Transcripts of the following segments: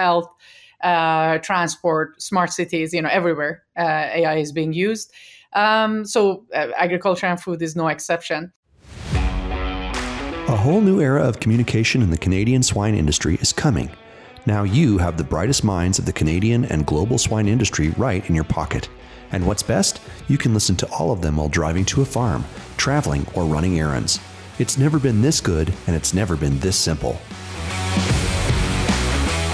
health, uh, transport, smart cities, you know, everywhere uh, AI is being used. Um, so uh, agriculture and food is no exception. A whole new era of communication in the Canadian swine industry is coming. Now you have the brightest minds of the Canadian and global swine industry right in your pocket. And what's best? You can listen to all of them while driving to a farm, traveling, or running errands. It's never been this good, and it's never been this simple.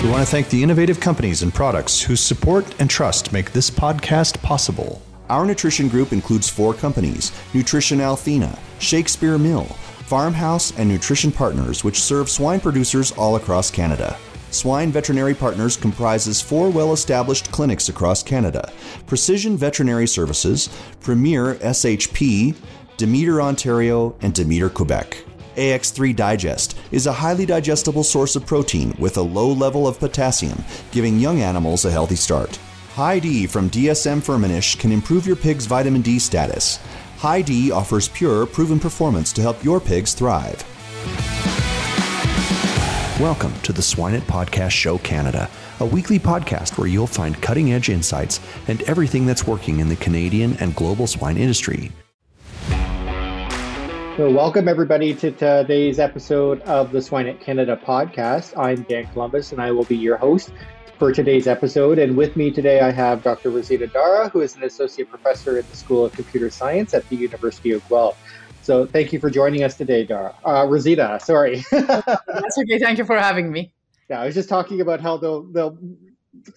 We want to thank the innovative companies and products whose support and trust make this podcast possible. Our nutrition group includes four companies Nutrition Althena, Shakespeare Mill, Farmhouse, and Nutrition Partners, which serve swine producers all across Canada. Swine Veterinary Partners comprises four well established clinics across Canada Precision Veterinary Services, Premier SHP, Demeter Ontario, and Demeter Quebec. AX3 Digest is a highly digestible source of protein with a low level of potassium, giving young animals a healthy start. Hy-D from DSM Firmenich can improve your pig's vitamin D status. Hy-D offers pure, proven performance to help your pigs thrive. Welcome to the Swine It Podcast Show Canada, a weekly podcast where you'll find cutting edge insights and everything that's working in the Canadian and global swine industry. So, welcome everybody to today's episode of the Swine It Canada podcast. I'm Dan Columbus, and I will be your host for today's episode. And with me today, I have Dr. Rozita Dara, who is an associate professor at the School of Computer Science at the University of Guelph. So, thank you for joining us today, Dara. Uh, Rozita, sorry. That's okay. Thank you for having me. Yeah, I was just talking about how they'll they'll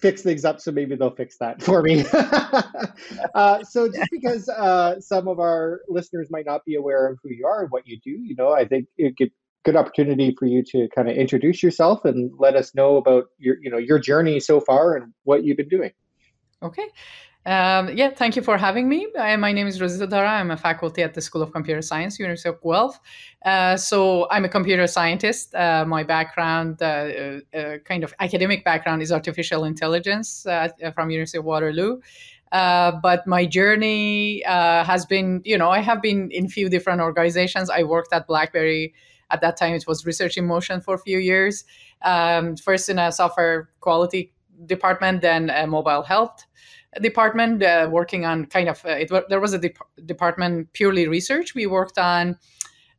fix things up, so maybe they'll fix that for me. uh, so just because uh, some of our listeners might not be aware of who you are and what you do, you know, I think it could good opportunity for you to kind of introduce yourself and let us know about your you know your journey so far and what you've been doing. Okay. Um, yeah, thank you for having me. I, my name is Rozita Dara. I'm a faculty at the School of Computer Science, University of Guelph. Uh, so I'm a computer scientist. Uh, my background, uh, uh, uh kind of academic background, is artificial intelligence uh, from University of Waterloo. but my journey has been, you know, I have been in few different organizations. I worked at BlackBerry. At that time, it was Research in Motion for a few years. Um, first in a software quality department, then mobile health department uh, working on kind of uh, it, there was a de- department purely research. We worked on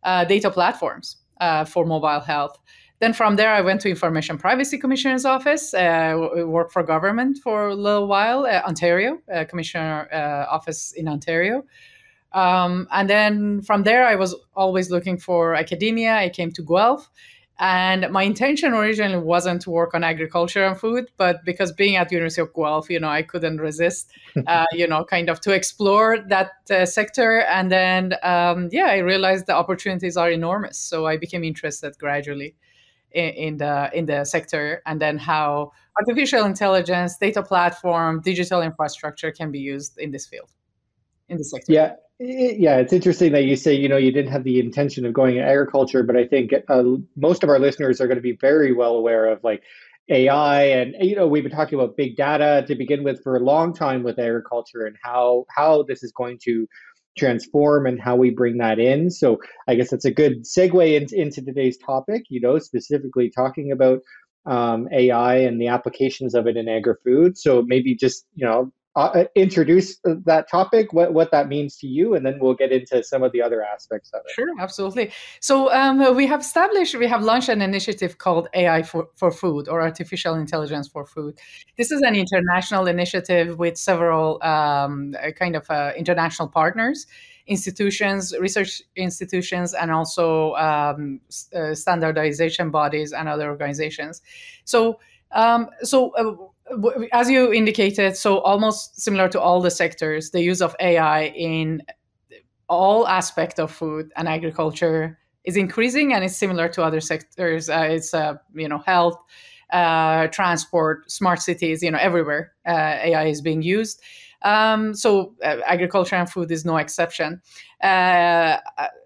uh, data platforms uh, for mobile health. Then from there i went to information privacy commissioner's office uh, worked for government for a little while uh, ontario commissioner office in ontario. Um, and then from there i was always looking for academia. I came to guelph and my intention originally wasn't to work on agriculture and food, but because being at University of Guelph, you know, I couldn't resist, uh, you know, kind of to explore that uh, sector. And then, um, yeah, I realized the opportunities are enormous. So I became interested gradually in, in the in the sector, and then how artificial intelligence, data platform, digital infrastructure can be used in this field, in the sector. Yeah yeah, it's interesting that you say you know you didn't have the intention of going in agriculture, but I think uh, most of our listeners are going to be very well aware of like AI and you know we've been talking about big data to begin with for a long time with agriculture and how how this is going to transform and how we bring that in. So I guess that's a good segue into, into today's topic. You know, specifically talking about um, AI and the applications of it in agri food. So maybe just you know uh, introduce that topic, what, what that means to you, and then we'll get into some of the other aspects of it. Sure, absolutely. So um, we have established, we have launched an initiative called AI for, for Food or Artificial Intelligence for Food. This is an international initiative with several um, kind of uh, international partners institutions, research institutions, and also um, uh, standardization bodies and other organizations. So, um, so uh, as you indicated, so almost similar to all the sectors, the use of AI in all aspect of food and agriculture is increasing, and it's similar to other sectors. Uh, it's uh, you know health, uh, transport, smart cities. You know everywhere uh, AI is being used. Um, so uh, agriculture and food is no exception. Uh,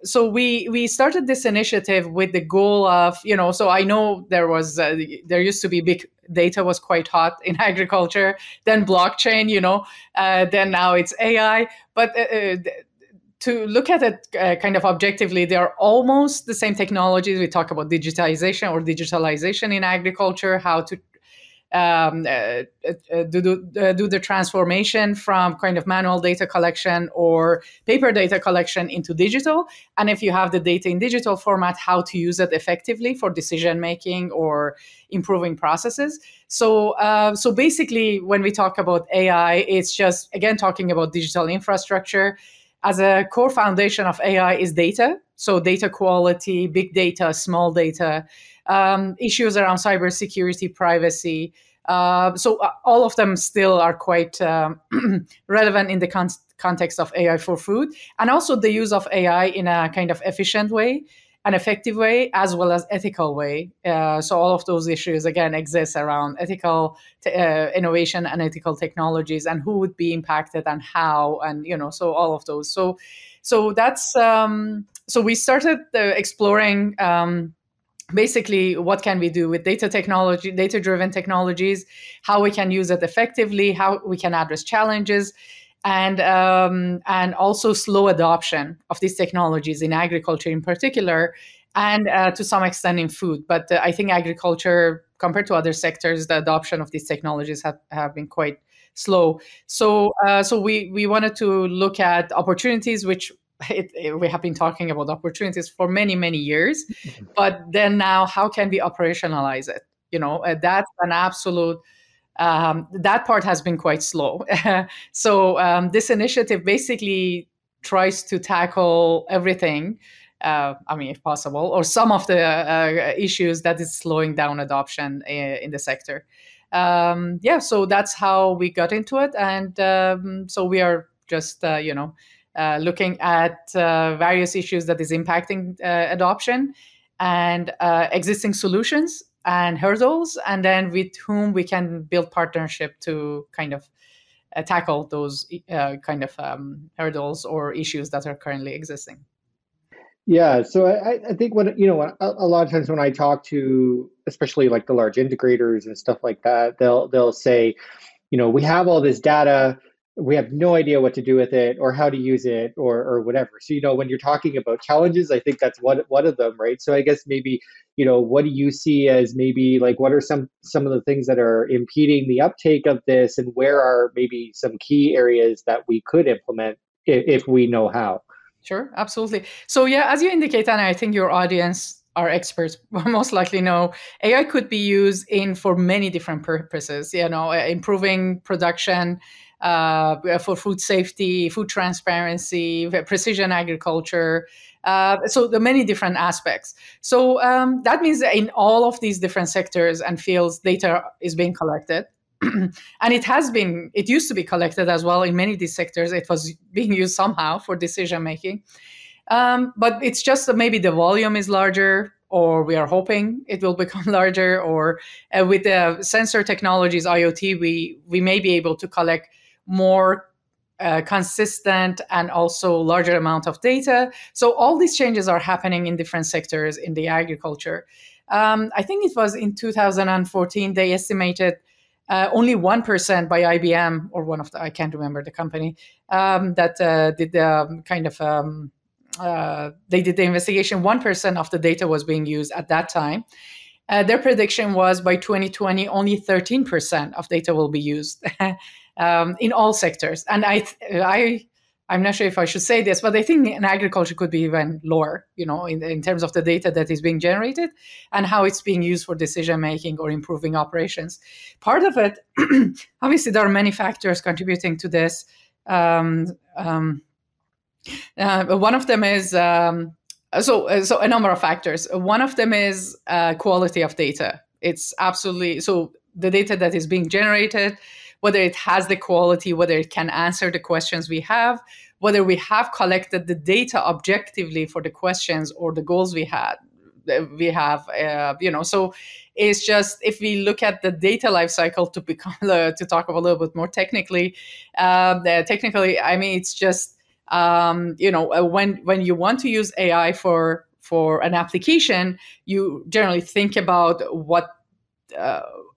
so we we started this initiative with the goal of you know. So I know there was there used to be big data was quite hot in agriculture, then blockchain, you know, uh, then now it's AI, but. Uh, uh, to look at it uh, kind of objectively, they are almost the same technologies. We talk about digitization or digitalization in agriculture, how to um, uh, uh, do, do, uh, do the transformation from kind of manual data collection or paper data collection into digital. And if you have the data in digital format, how to use it effectively for decision making or improving processes. So, uh, so basically, when we talk about AI, it's just again talking about digital infrastructure. As a core foundation of AI is data. So, data quality, big data, small data, um, issues around cybersecurity, privacy. Uh, so uh, all of them still are quite um, relevant in the con- context of AI for food, and also the use of AI in a kind of efficient way, an effective way, as well as ethical way. Uh, so all of those issues again exist around ethical uh, innovation and ethical technologies, and who would be impacted and how, and you know, so all of those. So, so that's um, so we started uh, exploring. Um, basically what can we do with data technology data driven technologies how we can use it effectively how we can address challenges and um, and also slow adoption of these technologies in agriculture in particular and uh, to some extent in food. But uh, i think agriculture compared to other sectors the adoption of these technologies have, have been quite slow. So uh, so we we wanted to look at opportunities which it, it, we have been talking about opportunities for many many years mm-hmm. but then now how can we operationalize it? You know uh, that's an absolute um, that part has been quite slow. So um, this initiative basically tries to tackle everything uh, i mean if possible or some of the uh, issues that is slowing down adoption in, uh, the sector. Um, yeah so that's how we got into it and um, so we are just uh, you know uh, looking at uh, various issues that is impacting uh, adoption and uh, existing solutions and hurdles, and then with whom we can build partnership to kind of tackle those kind of um, hurdles or issues that are currently existing. Yeah, so I, I think when you know a, a lot of times when I talk to especially like the large integrators and stuff like that, they'll they'll say, you know, we have all this data we have no idea what to do with it or how to use it or or whatever. So you know when you're talking about challenges, I think that's one one of them, right? So I guess maybe you know what do you see as maybe like what are some some of the things that are impeding the uptake of this, and where are maybe some key areas that we could implement if, if we know how. Sure, absolutely. So yeah, as you indicate, and I think your audience our experts most likely know ai could be used in for many different purposes you know improving production uh, for food safety, food transparency, precision agriculture. Uh, so the many different aspects. So um, that means that in all of these different sectors and fields, data is being collected. and it has been, it used to be collected as well in many of these sectors. It was being used somehow for decision making. Um, but it's just that maybe the volume is larger, or we are hoping it will become larger. Or uh, with the sensor technologies, IoT, we we may be able to collect more uh, consistent and also larger amount of data. So all these changes are happening in different sectors in the agriculture. Um, I think it was in 2014 they estimated uh, only one percent by IBM or one of the I can't remember the company um, that uh, did the um, kind of um, uh, they did the investigation. One percent of the data was being used at that time. Uh, their prediction was by 2020 only 13% of data will be used um, in all sectors. And I, I, I'm not sure if I should say this, but I think in agriculture could be even lower, you know, in, in terms of the data that is being generated and how it's being used for decision making or improving operations. Part of it, obviously, there are many factors contributing to this. Um, um, uh, one of them is um, so so a number of factors. One of them is uh, quality of data. It's absolutely so the data that is being generated whether it has the quality, whether it can answer the questions we have, whether we have collected the data objectively for the questions or the goals we had we have uh, you know so it's just if we look at the data lifecycle to become uh, to talk a little bit more technically uh, technically i mean it's just um, you know uh, when when you want to use ai for for an application you generally think about what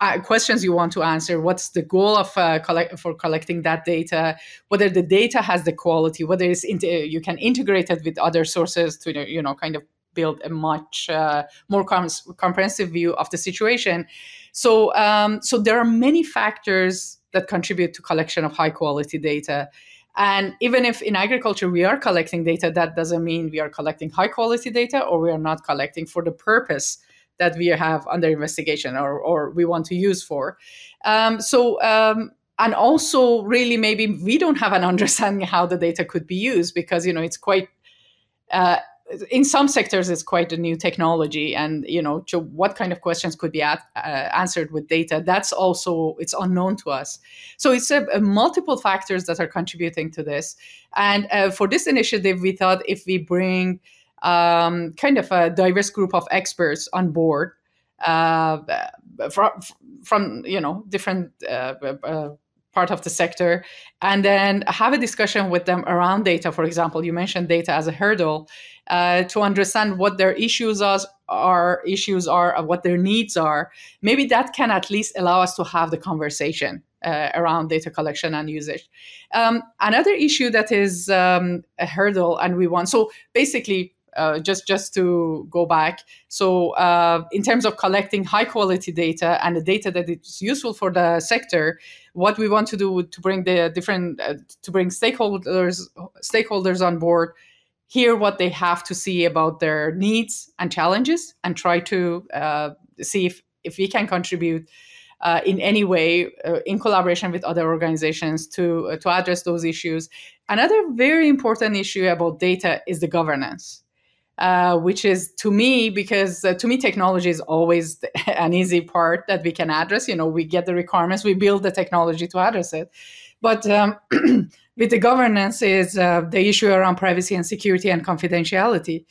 uh, questions you want to answer what's the goal of uh, collect, for collecting that data whether the data has the quality whether it's you can integrate it with other sources to you know kind of build a much uh, more com- comprehensive view of the situation. So, um, so there are many factors that contribute to collection of high quality data. And even if in agriculture we are collecting data, that doesn't mean we are collecting high quality data or we are not collecting for the purpose that we have under investigation or, or we want to use for. Um, so, um, and also really maybe we don't have an understanding how the data could be used because, you know, it's quite uh, in some sectors it's quite a new technology and you know to what kind of questions could be at, uh, answered with data that's also it's unknown to us so it's a, a multiple factors that are contributing to this and uh, for this initiative we thought if we bring um, kind of a diverse group of experts on board uh, from, from you know different uh, uh, part of the sector and then have a discussion with them around data. For example you mentioned data as a hurdle uh, to understand what their issues are, are issues are what their needs are. Maybe that can at least allow us to have the conversation uh, around data collection and usage. Um, another issue that is um, a hurdle and we want so basically uh, just just to go back so uh, in terms of collecting high quality data and the data that is useful for the sector what we want to do to bring the different uh, to bring stakeholders stakeholders on board hear what they have to see about their needs and challenges and try to uh, see if, if we can contribute uh, in any way uh, in collaboration with other organizations to, to address those issues. Another very important issue about data is the governance. Uh, which is to me because uh, to me technology is always an easy part that we can address. You know we get the requirements we build the technology to address it. But um, with the governance is uh, the issue around privacy and security and confidentiality.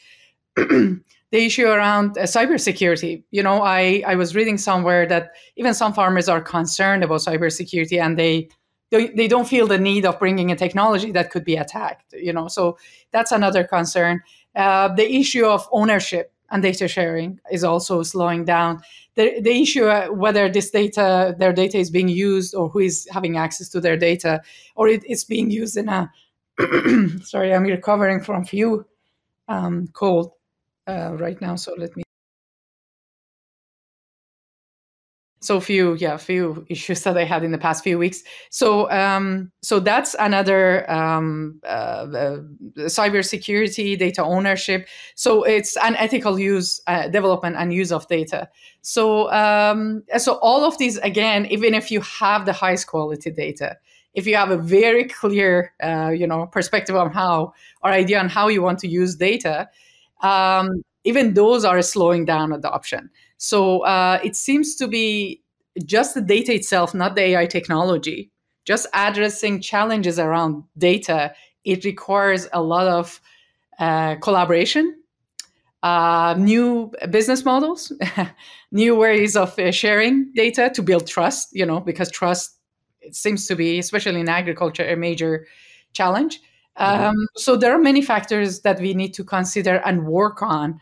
The issue around uh, cybersecurity. You know I, I was reading somewhere that even some farmers are concerned about cybersecurity and they they, they don't feel the need of bringing a technology that could be attacked you know. So that's another concern uh, the issue of ownership and data sharing is also slowing down. The, the issue uh, whether this data, their data is being used or who is having access to their data, or it, it's being used in a, sorry, I'm recovering from few um, cold uh, right now, so let me so few yeah few issues that i had in the past few weeks. So um, so that's another um, uh, uh, cybersecurity data ownership. So it's an ethical use uh, development and use of data. So um, so all of these again even if you have the highest quality data if you have a very clear uh, you know perspective on how or idea on how you want to use data um, even those are slowing down adoption so uh, it seems to be just the data itself, not the AI technology, just addressing challenges around data. It requires a lot of uh, collaboration, uh, new business models, new ways of uh, sharing data to build trust. You know, because trust it seems to be, especially in agriculture, a major challenge. Mm-hmm. Um, so there are many factors that we need to consider and work on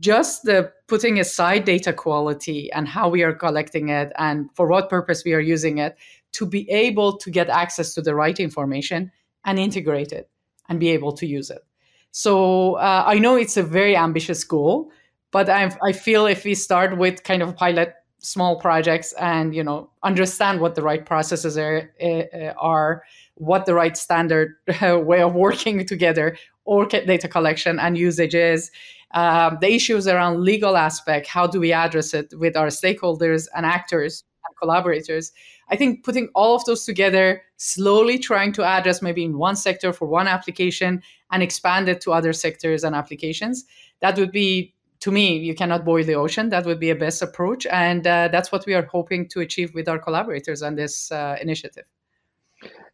just the putting aside data quality and how we are collecting it and for what purpose we are using it to be able to get access to the right information and integrate it and be able to use it. So uh, i know it's a very ambitious goal but i i feel if we start with kind of pilot small projects and you know understand what the right processes are, uh, are what the right standard way of working together or data collection and usage is um, the issues around legal aspect. How do we address it with our stakeholders and actors and collaborators? I think putting all of those together slowly trying to address maybe in one sector for one application and expand it to other sectors and applications that would be to me you cannot boil the ocean. That would be a best approach and uh, that's what we are hoping to achieve with our collaborators on this uh, initiative.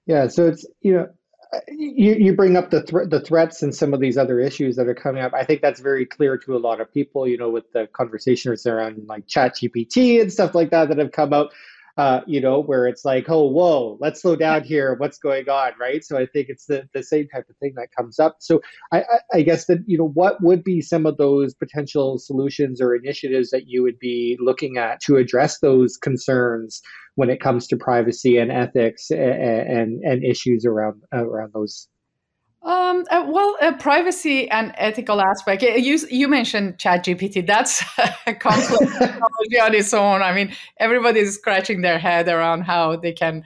Yeah so it's you know you, you bring up the th- the threats and some of these other issues that are coming up. I think that's very clear to a lot of people. You know, with the conversations around like ChatGPT and stuff like that that have come out uh, you know, where it's like, oh, whoa, let's slow down here. What's going on, right? So I think it's the, the same type of thing that comes up. So I, I, I guess that, you know, what would be some of those potential solutions or initiatives that you would be looking at to address those concerns when it comes to privacy and ethics and, and, and issues around around those Um, uh, well, uh, privacy and ethical aspect. You you mentioned ChatGPT. That's a complex technology on its own. I mean, everybody's scratching their head around how they can,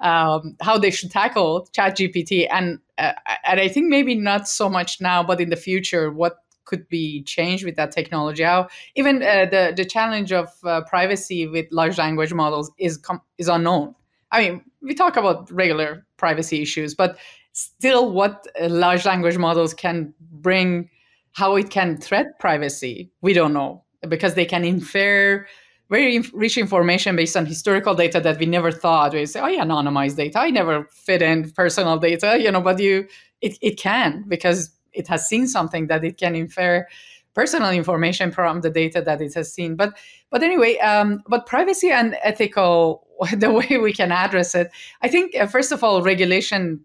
um, how they should tackle ChatGPT, and uh, and I think maybe not so much now, but in the future, what could be changed with that technology? How even uh, the the challenge of uh, privacy with large language models is com- is unknown. I mean, we talk about regular privacy issues, but still what large language models can bring how it can threat privacy we don't know because they can infer very rich information based on historical data that we never thought. We say oh yeah anonymized data. I never fit in personal data you know but you it, it can because it has seen something that it can infer personal information from the data that it has seen. But but anyway um, but privacy and ethical the way we can address it i think uh, first of all regulation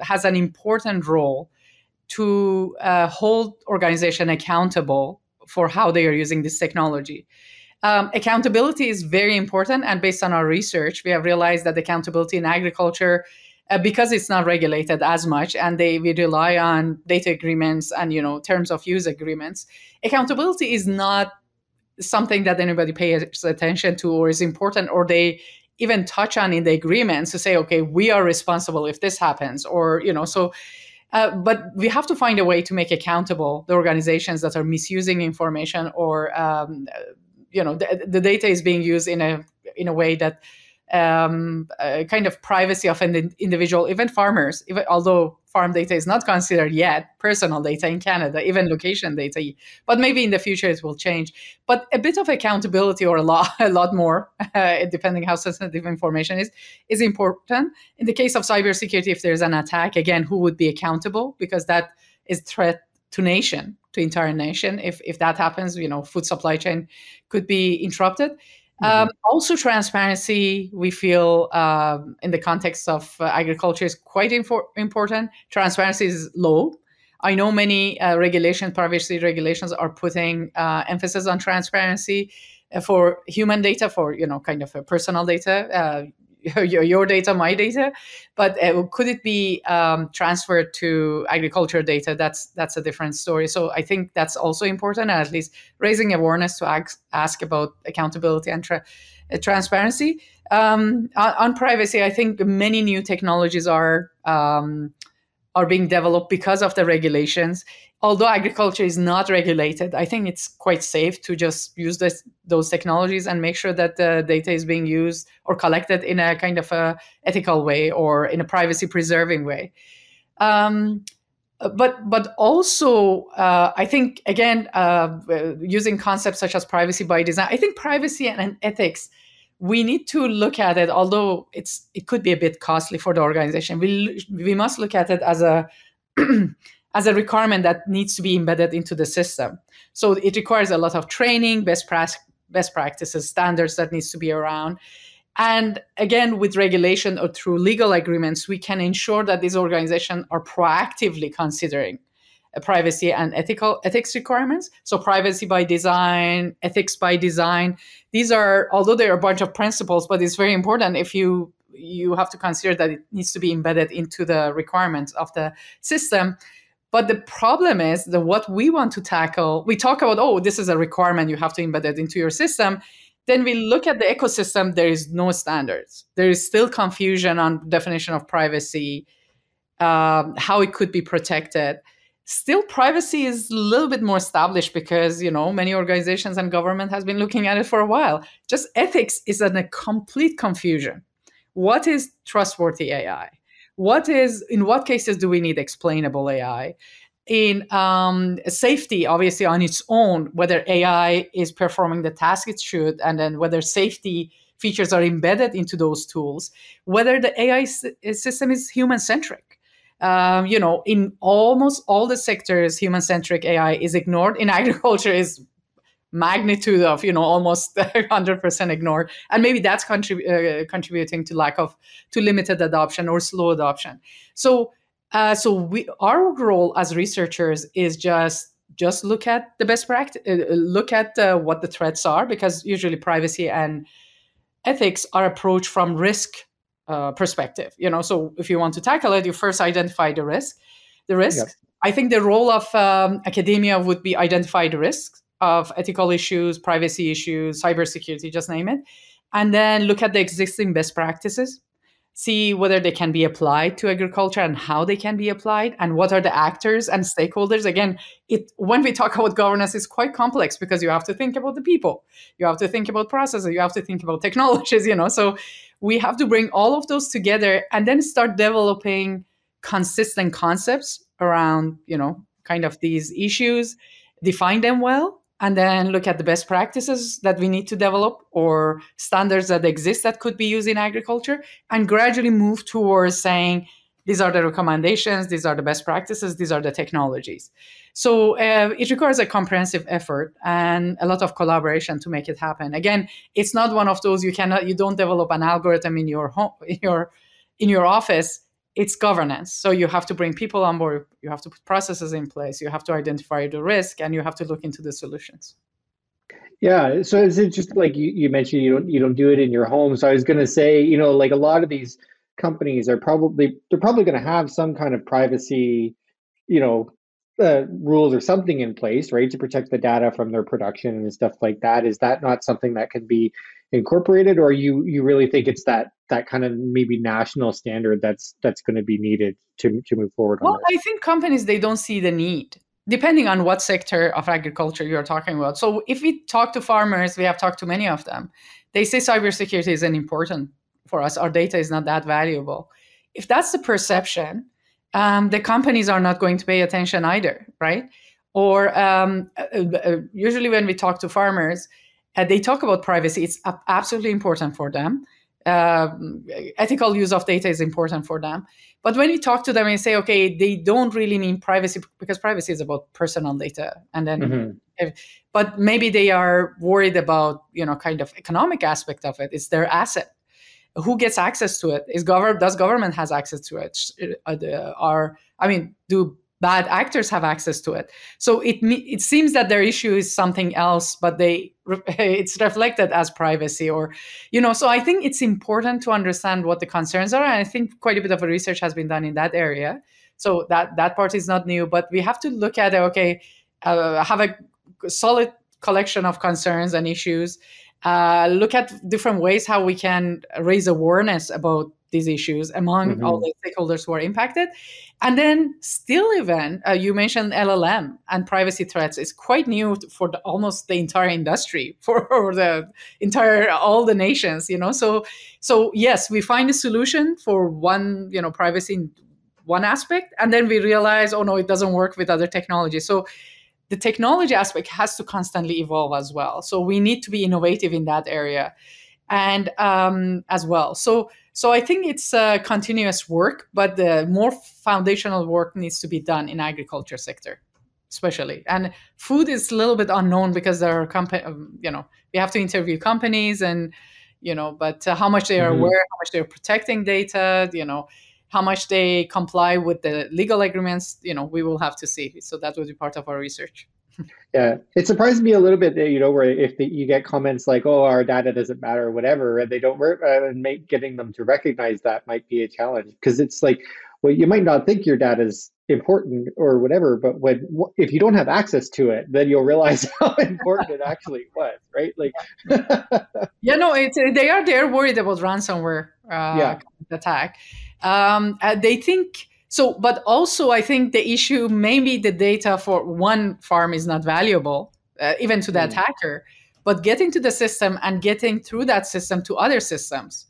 has an important role to uh, hold organization accountable for how they are using this technology. Um, accountability is very important, and based on our research, we have realized that accountability in agriculture, uh, because it's not regulated as much, and they we rely on data agreements and you know terms of use agreements. Accountability is not something that anybody pays attention to or is important, or they even touch on in the agreements to say, okay, we are responsible if this happens, or you know, so. Uh, but we have to find a way to make accountable the organizations that are misusing information, or um, you know, the, the data is being used in a in a way that um, kind of privacy of an individual, even farmers, even although farm data is not considered yet personal data in Canada, even location data, but maybe in the future it will change. But a bit of accountability or a lot, a lot more, uh, depending how sensitive information is, is important. In the case of cybersecurity, if there's an attack, again, who would be accountable? Because that is threat to nation, to entire nation. If if that happens, you know, food supply chain could be interrupted. Mm-hmm. Um, also, transparency, we feel um, in the context of uh, agriculture is quite infor- important. Transparency is low. I know many uh, regulations, privacy regulations, are putting uh, emphasis on transparency uh, for human data, for you know, kind of personal data. Your, your data, my data, but uh, could it be um, transferred to agriculture data? That's that's a different story. So I think that's also important, at least raising awareness to ask, ask about accountability and tra- uh, transparency. Um, on, on, privacy, I think many new technologies are um, are being developed because of the regulations although agriculture is not regulated, I think it's quite safe to just use this, those technologies and make sure that the data is being used or collected in a kind of a ethical way or in a privacy preserving way. Um, but but also uh, I think again uh, using concepts such as privacy by design, I think privacy and, and ethics we need to look at it although it's it could be a bit costly for the organization we we must look at it as a as a requirement that needs to be embedded into the system. So it requires a lot of training, best, pra- best practices, standards that needs to be around. And again, with regulation or through legal agreements, we can ensure that these organizations are proactively considering privacy and ethical ethics requirements. So privacy by design, ethics by design. These are, although there are a bunch of principles, but it's very important if you you have to consider that it needs to be embedded into the requirements of the system but the problem is that what we want to tackle, we talk about, oh, this is a requirement, you have to embed it into your system. Then we look at the ecosystem, there is no standards. There is still confusion on definition of privacy, um, how it could be protected. Still, privacy is a little bit more established because you know many organizations and government has been looking at it for a while. Just ethics is in a complete confusion. What is trustworthy AI? what is in what cases do we need explainable ai in um, safety obviously on its own whether ai is performing the task it should and then whether safety features are embedded into those tools whether the ai s- system is human centric um, you know in almost all the sectors human centric ai is ignored. In agriculture is magnitude of you know almost 100% ignored. And maybe that's contrib- uh, contributing to lack of to limited adoption or slow adoption. So uh, so we our role as researchers is just just look at the best practice uh, look at uh, what the threats are because usually privacy and ethics are approached from risk uh, perspective you know so if you want to tackle it you first identify the risk the risk. Yep. I think the role of um, academia would be identify the risks of ethical issues, privacy issues, cybersecurity, just name it, and then look at the existing best practices see whether they can be applied to agriculture and how they can be applied and what are the actors and stakeholders again it when we talk about governance it's quite complex because you have to think about the people you have to think about processes you have to think about technologies you know so we have to bring all of those together and then start developing consistent concepts around you know kind of these issues define them well and then look at the best practices that we need to develop or standards that exist that could be used in agriculture and gradually move towards saying these are the recommendations these are the best practices these are the technologies so uh, it requires a comprehensive effort and a lot of collaboration to make it happen again it's not one of those you cannot you don't develop an algorithm in your home in your in your office it's governance. So you have to bring people on board, you have to put processes in place, you have to identify the risk, and you have to look into the solutions. Yeah. So is it just like you, you mentioned you don't you don't do it in your home? So I was gonna say, you know, like a lot of these companies are probably they're probably gonna have some kind of privacy, you know, uh, rules or something in place, right, to protect the data from their production and stuff like that. Is that not something that can be incorporated, or you you really think it's that that kind of maybe national standard that's that's going to be needed to to move forward? Well, I think companies they don't see the need depending on what sector of agriculture you're talking about. So if we talk to farmers, we have talked to many of them. They say cybersecurity isn't important for us. Our data is not that valuable. If that's the perception, um, the companies are not going to pay attention either, right? Or um, uh, uh, usually when we talk to farmers, uh, they talk about privacy. It's absolutely important for them. Uh, ethical use of data is important for them. But when you talk to them and say, okay, they don't really mean privacy because privacy is about personal data, and then, mm-hmm. if, but maybe they are worried about you know kind of economic aspect of it. It's their asset. Who gets access to it? Is government does government has access to it? Uh, are I mean, do bad actors have access to it. So it it seems that their issue is something else, but they it's reflected as privacy or you know. So I think it's important to understand what the concerns are, and I think quite a bit of research has been done in that area. So that that part is not new, but we have to look at. Okay, uh, have a solid collection of concerns and issues. Uh, look at different ways how we can raise awareness about these issues among mm-hmm. all the stakeholders who are impacted. And then, still, even uh, you mentioned LLM and privacy threats is quite new for the, almost the entire industry, for the entire all the nations. You know, so so yes, we find a solution for one, you know, privacy one aspect, and then we realize, oh no, it doesn't work with other technologies. So the technology aspect has to constantly evolve as well. So we need to be innovative in that area, and um, as well. So so I think it's a continuous work, but the more foundational work needs to be done in agriculture sector, especially. And food is a little bit unknown because there are company, um, you know, we have to interview companies and you know, but uh, how much they are mm-hmm. aware, how much they're protecting data, you know, how much they comply with the legal agreements, you know, we will have to see. So that would be part of our research yeah, it surprised me a little bit that you know where if the, you get comments like, "Oh, our data doesn't matter," or whatever, and they don't work, uh, and make getting them to recognize that might be a challenge because it's like, well, you might not think your data is important or whatever, but when if you don't have access to it, then you'll realize how important it actually was, right? Like, yeah, no, it's they are they're worried about ransomware uh, yeah. attack. Um, uh, they think so, but also I think the issue maybe the data for one farm is not valuable, uh, even to the mm. attacker, but getting to the system and getting through that system to other systems.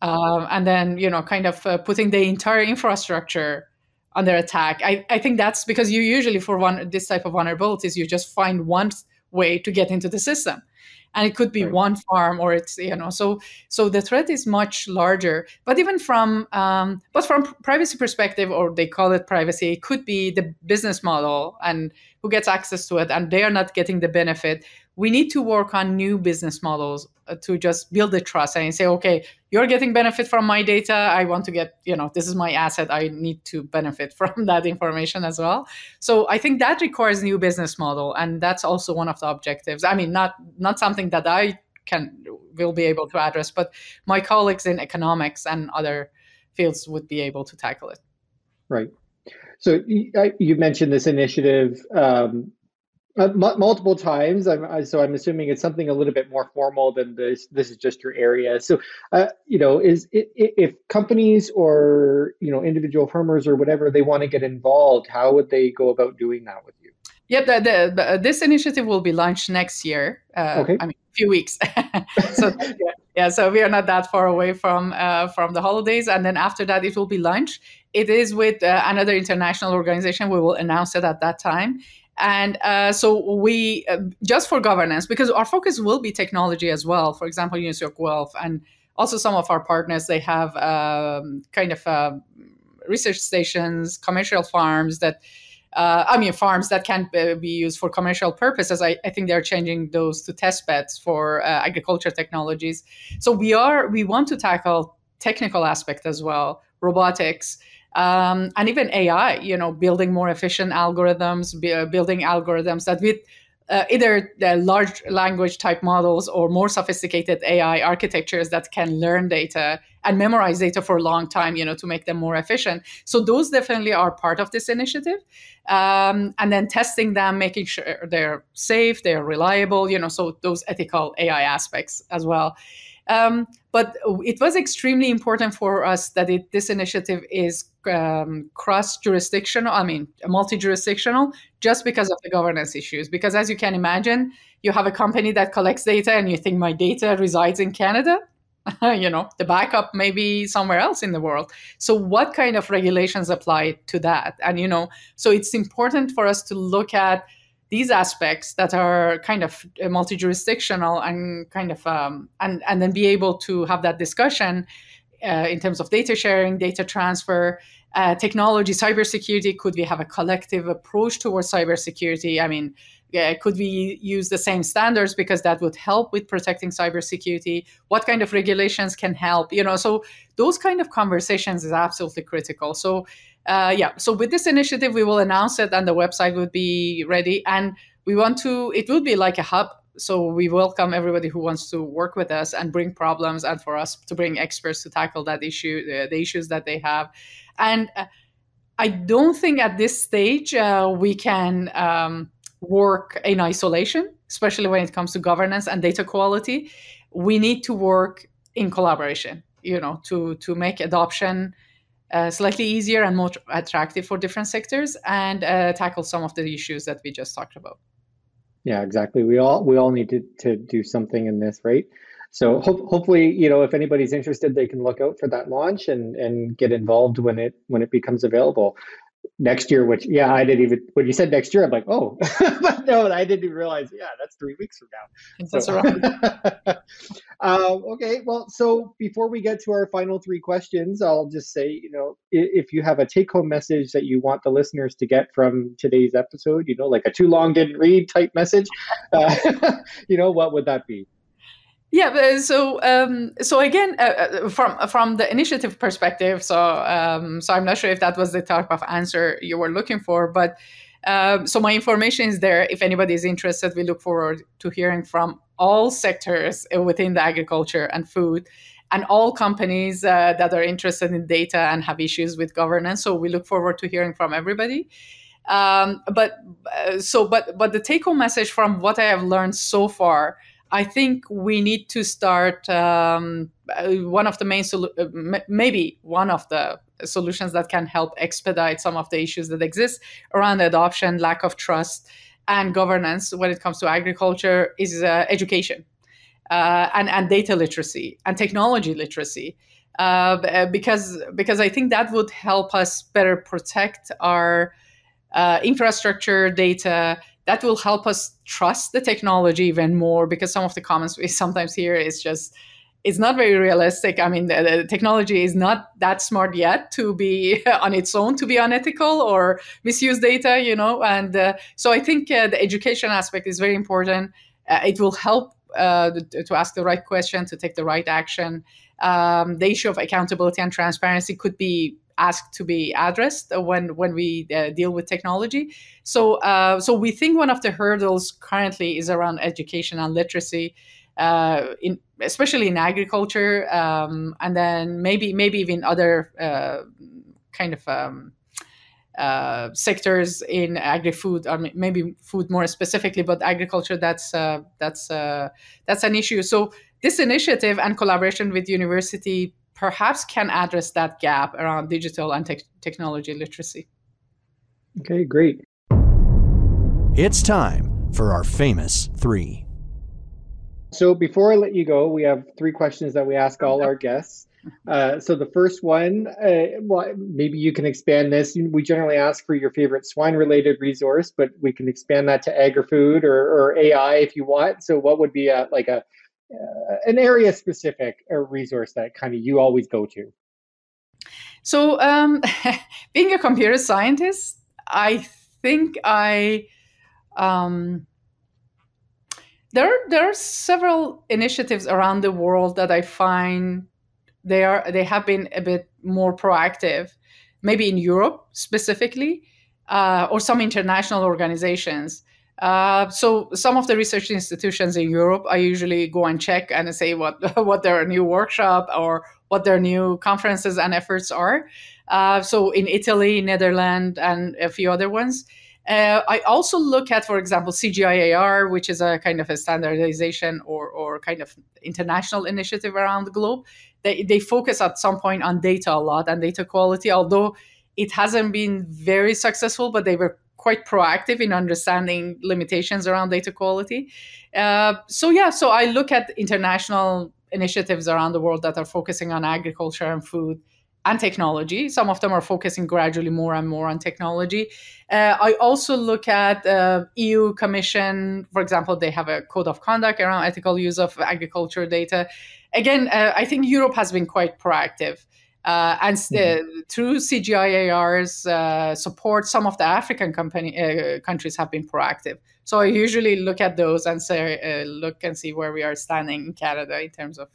Um, and then, you know, kind of uh, putting the entire infrastructure under attack. I, I think that's because you usually, for one this type of vulnerabilities, you just find one way to get into the system and it could be right. one farm or it's you know so so the threat is much larger but even from um, but from privacy perspective or they call it privacy it could be the business model and who gets access to it and they are not getting the benefit we need to work on new business models uh, to just build the trust and say okay you're getting benefit from my data. I want to get you know this is my asset. I need to benefit from that information as well. So i think that requires new business model and that's also one of the objectives. I mean not not something that i can will be able to address but my colleagues in economics and other fields would be able to tackle it. Right. So you mentioned this initiative um, uh, multiple times. I'm, I, so I'm assuming it's something a little bit more formal than this. This is just your area. So, uh, you know, is it, if companies or you know individual farmers or whatever they want to get involved, how would they go about doing that with you? Yep, the, the, the, this initiative will be launched next year. Uh, okay. I mean, a few weeks. so yeah, yeah, so we are not that far away from uh, from the holidays, and then after that, it will be launched. It is with uh, another international organization. We will announce it at that time and uh, so we, uh, just for governance, because our focus will be technology as well. For example, University of Guelph and also some of our partners, they have um, kind of uh, research stations, commercial farms that, uh, I mean, farms that can be used for commercial purposes. I, I think they're changing those to test beds for uh, agriculture technologies. So we are, we want to tackle technical aspect as well, robotics um, and even AI, you know, building more efficient algorithms, uh, building algorithms that with uh, either the large language type models or more sophisticated AI architectures that can learn data and memorize data for a long time, you know, to make them more efficient. So those definitely are part of this initiative. Um, and then testing them, making sure they're safe, they're reliable, you know, so those ethical AI aspects as well. Um, but it was extremely important for us that it, this initiative is um, cross jurisdictional, I mean, multi jurisdictional, just because of the governance issues. Because as you can imagine, you have a company that collects data and you think my data resides in Canada. you know, the backup may be somewhere else in the world. So, what kind of regulations apply to that? And, you know, so it's important for us to look at these aspects that are kind of uh, multi-jurisdictional and kind of um, and and then be able to have that discussion uh, in terms of data sharing, data transfer, uh, technology, cybersecurity. Could we have a collective approach towards cybersecurity? I mean, yeah, could we use the same standards because that would help with protecting cybersecurity? What kind of regulations can help? You know, so those kind of conversations is absolutely critical. So uh, yeah, so with this initiative, we will announce it and the website would be ready. And we want to, it would be like a hub. So we welcome everybody who wants to work with us and bring problems and for us to bring experts to tackle that issue, the, the issues that they have. And uh, I don't think at this stage uh, we can um, work in isolation, especially when it comes to governance and data quality. We need to work in collaboration, you know, to to make adoption uh, slightly easier and more attractive for different sectors and uh, tackle some of the issues that we just talked about yeah exactly. We all we all need to, to do something in this right? So ho- hopefully you know if anybody's interested they can look out for that launch and and get involved when it when it becomes available next year, which yeah, I didn't even when you said next year, I'm like, oh, but no, I didn't even realize. Yeah, that's three weeks from now. That's so, right. um, okay, well, so before we get to our final three questions, I'll just say, you know, if you have a take-home message that you want the listeners to get from today's episode, you know, like a too long didn't read type message, uh, you know, what would that be? Yeah, so um, so again, uh, uh, from from the initiative perspective, so um, so I'm not sure if that was the type of answer you were looking for, but um, so my information is there. If anybody is interested, we look forward to hearing from all sectors within the agriculture and food, and all companies uh, that are interested in data and have issues with governance. So we look forward to hearing from everybody. Um, but uh, so but but the take home message from what I have learned so far I think we need to start um, uh, one of the main, solu- uh, maybe one of the solutions that can help expedite some of the issues that exist around adoption, lack of trust, and governance when it comes to agriculture is uh, education uh, and, and data literacy and technology literacy. Uh, uh, because because I think that would help us better protect our infrastructure data that will help us trust the technology even more because some of the comments we sometimes hear is just it's not very realistic. I mean, the, the, technology is not that smart yet to be on its own to be unethical or misuse data, you know. And uh, so I think uh, the education aspect is very important. Uh, it will help uh, to ask the right question, to take the right action. Um, the issue of accountability and transparency could be asked to be addressed when when we uh, deal with technology. So uh, so we think one of the hurdles currently is around education and literacy. Uh, in especially in agriculture, um, and then maybe maybe even other uh, kind of um, uh, sectors in agri-food, or maybe food more specifically, but agriculture that's uh, that's uh, that's an issue. So this initiative and collaboration with university perhaps can address that gap around digital and te- technology literacy. Okay, great. It's time for our famous three. So before I let you go, we have three questions that we ask all our guests. Uh, so the first one, uh, well, maybe you can expand this. We generally ask for your favorite swine-related resource, but we can expand that to agri-food or, or AI if you want. So what would be a like a uh, an area-specific uh, resource that kind of you always go to? So um, being a computer scientist, I think I um, there there are several initiatives around the world that I find they are they have been a bit more proactive, maybe in Europe specifically, uh, or some international organizations. Uh, so some of the research institutions in Europe, I usually go and check and say what what their new workshop or what their new conferences and efforts are. Uh, so in Italy, Netherlands, and a few other ones. Uh, I also look at, for example, CGIAR, which is a kind of a standardization or, or kind of international initiative around the globe. They, they focus at some point on data a lot and data quality, although it hasn't been very successful, but they were quite proactive in understanding limitations around data quality. Uh, so, yeah, so I look at international initiatives around the world that are focusing on agriculture and food and technology. Some of them are focusing gradually more and more on technology. Uh, I also look at uh, EU Commission, for example, they have a code of conduct around ethical use of agriculture data. Again, uh, I think Europe has been quite proactive. Uh, and mm-hmm. through CGIAR's uh, support, some of the African company, uh, countries have been proactive. So I usually look at those and say, look and see where we are standing in Canada in terms of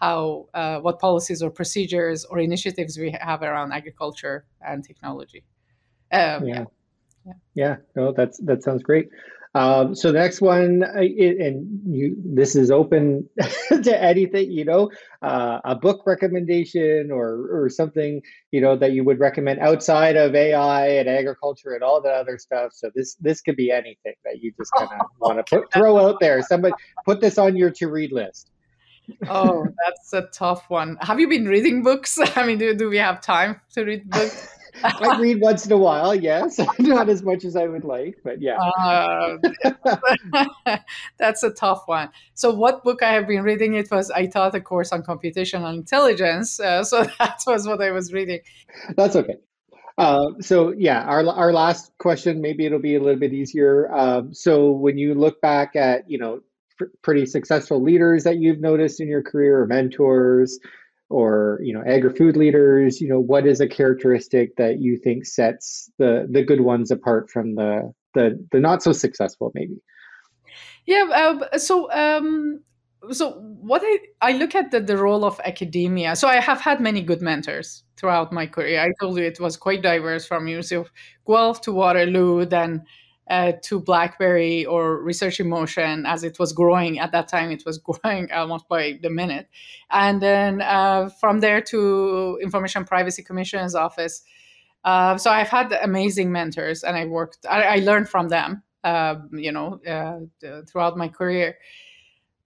how uh, what policies or procedures or initiatives we have around agriculture and technology. Um, yeah. yeah, yeah, no, that's that sounds great. Um, so the next one, and you, this is open to anything, you know, uh, a book recommendation or or something, you know, that you would recommend outside of AI and agriculture and all the other stuff. So this this could be anything that you just kind of want to throw out there. Somebody put this on your to read list oh, that's a tough one. Have you been reading books? I mean, do, do we have time to read books? I read once in a while, yes. Not as much as I would like, but yeah. Uh, that's a tough one. So, what book I have been reading? It was I taught a course on computational intelligence, uh, so that was what I was reading. That's okay. Uh, so yeah, our our last question, maybe it'll be a little bit easier. Um, so when you look back at you know pretty successful leaders that you've noticed in your career or mentors or you know agri-food leaders you know what is a characteristic that you think sets the the good ones apart from the the the not so successful maybe? Yeah uh, so um so what I, I look at the, the role of academia. So i have had many good mentors throughout my career. I told you it was quite diverse from university of guelph to waterloo then uh, to BlackBerry or Research in Motion as it was growing at that time. It was growing almost by the minute, and then uh, from there to Information Privacy Commission's office. Uh, so I've had amazing mentors, and I worked. I, I learned from them. Um, you know, uh, throughout my career.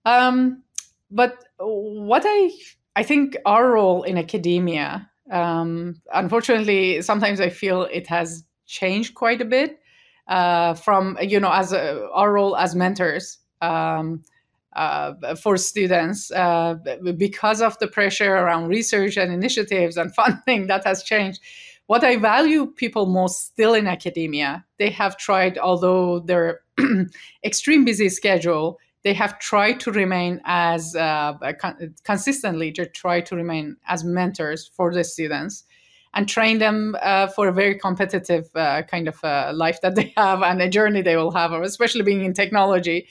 Um, but what I I think our role in academia, um, unfortunately, sometimes I feel it has changed quite a bit uh, from you know as a, our role as mentors um, uh, for students uh, because of the pressure around research and initiatives and funding that has changed what i value people most still in academia they have tried although their extreme busy schedule they have tried to remain as uh, con- consistently to try to remain as mentors for the students and train them uh, for a very competitive uh, kind of uh, life that they have and a journey they will have, especially being in technology.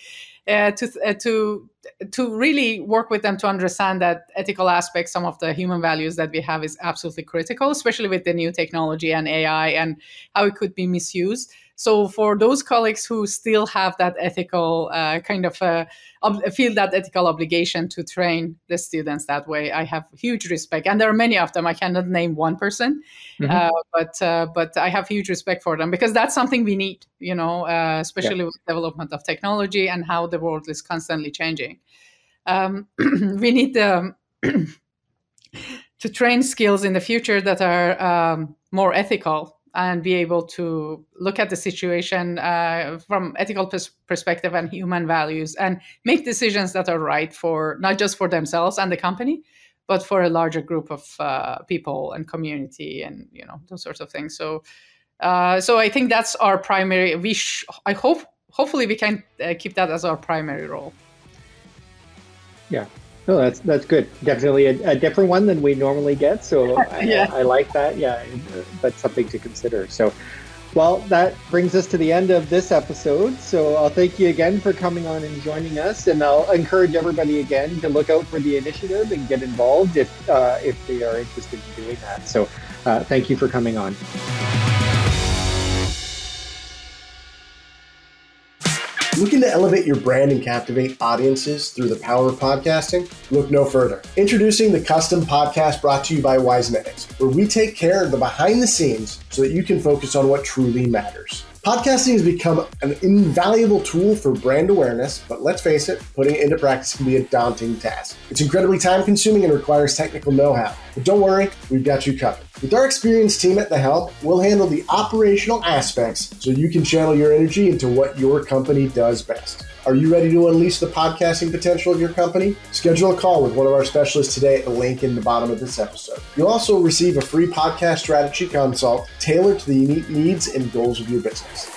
Uh, to uh, to to really work with them to understand that ethical aspects, some of the human values that we have, is absolutely critical, especially with the new technology and AI and how it could be misused. So for those colleagues who still have that ethical uh, kind of uh, ob- feel that ethical obligation to train the students that way, I have huge respect, and there are many of them. I cannot name one person, mm-hmm. uh, but uh, but I have huge respect for them because that's something we need, you know, uh, especially yeah. with development of technology and how the world is constantly changing. Um, we need the to train skills in the future that are um, more ethical and be able to look at the situation uh, from ethical pers- perspective and human values and make decisions that are right for not just for themselves and the company but for a larger group of uh, people and community and you know those sorts of things. So uh, so i think that's our primary we sh- i hope hopefully we can uh, keep that as our primary role. Yeah no, that's that's good. Definitely a, a, different one than we normally get. So yeah. I, I, like that. Yeah, that's something to consider. So, well, that brings us to the end of this episode. So I'll thank you again for coming on and joining us, and I'll encourage everybody again to look out for the initiative and get involved if uh, if they are interested in doing that. So, uh, thank you for coming on. Looking to elevate your brand and captivate audiences through the power of podcasting? Look no further. Introducing the custom podcast brought to you by Wisenetics, where we take care of the behind the scenes so that you can focus on what truly matters. Podcasting has become an invaluable tool for brand awareness, but let's face it, putting it into practice can be a daunting task. It's incredibly time consuming and requires technical know how. But don't worry, we've got you covered. With our experienced team at the helm, we'll handle the operational aspects so you can channel your energy into what your company does best. Are you ready to unleash the podcasting potential of your company? Schedule a call with one of our specialists today at the link in the bottom of this episode. You'll also receive a free podcast strategy consult tailored to the unique needs and goals of your business.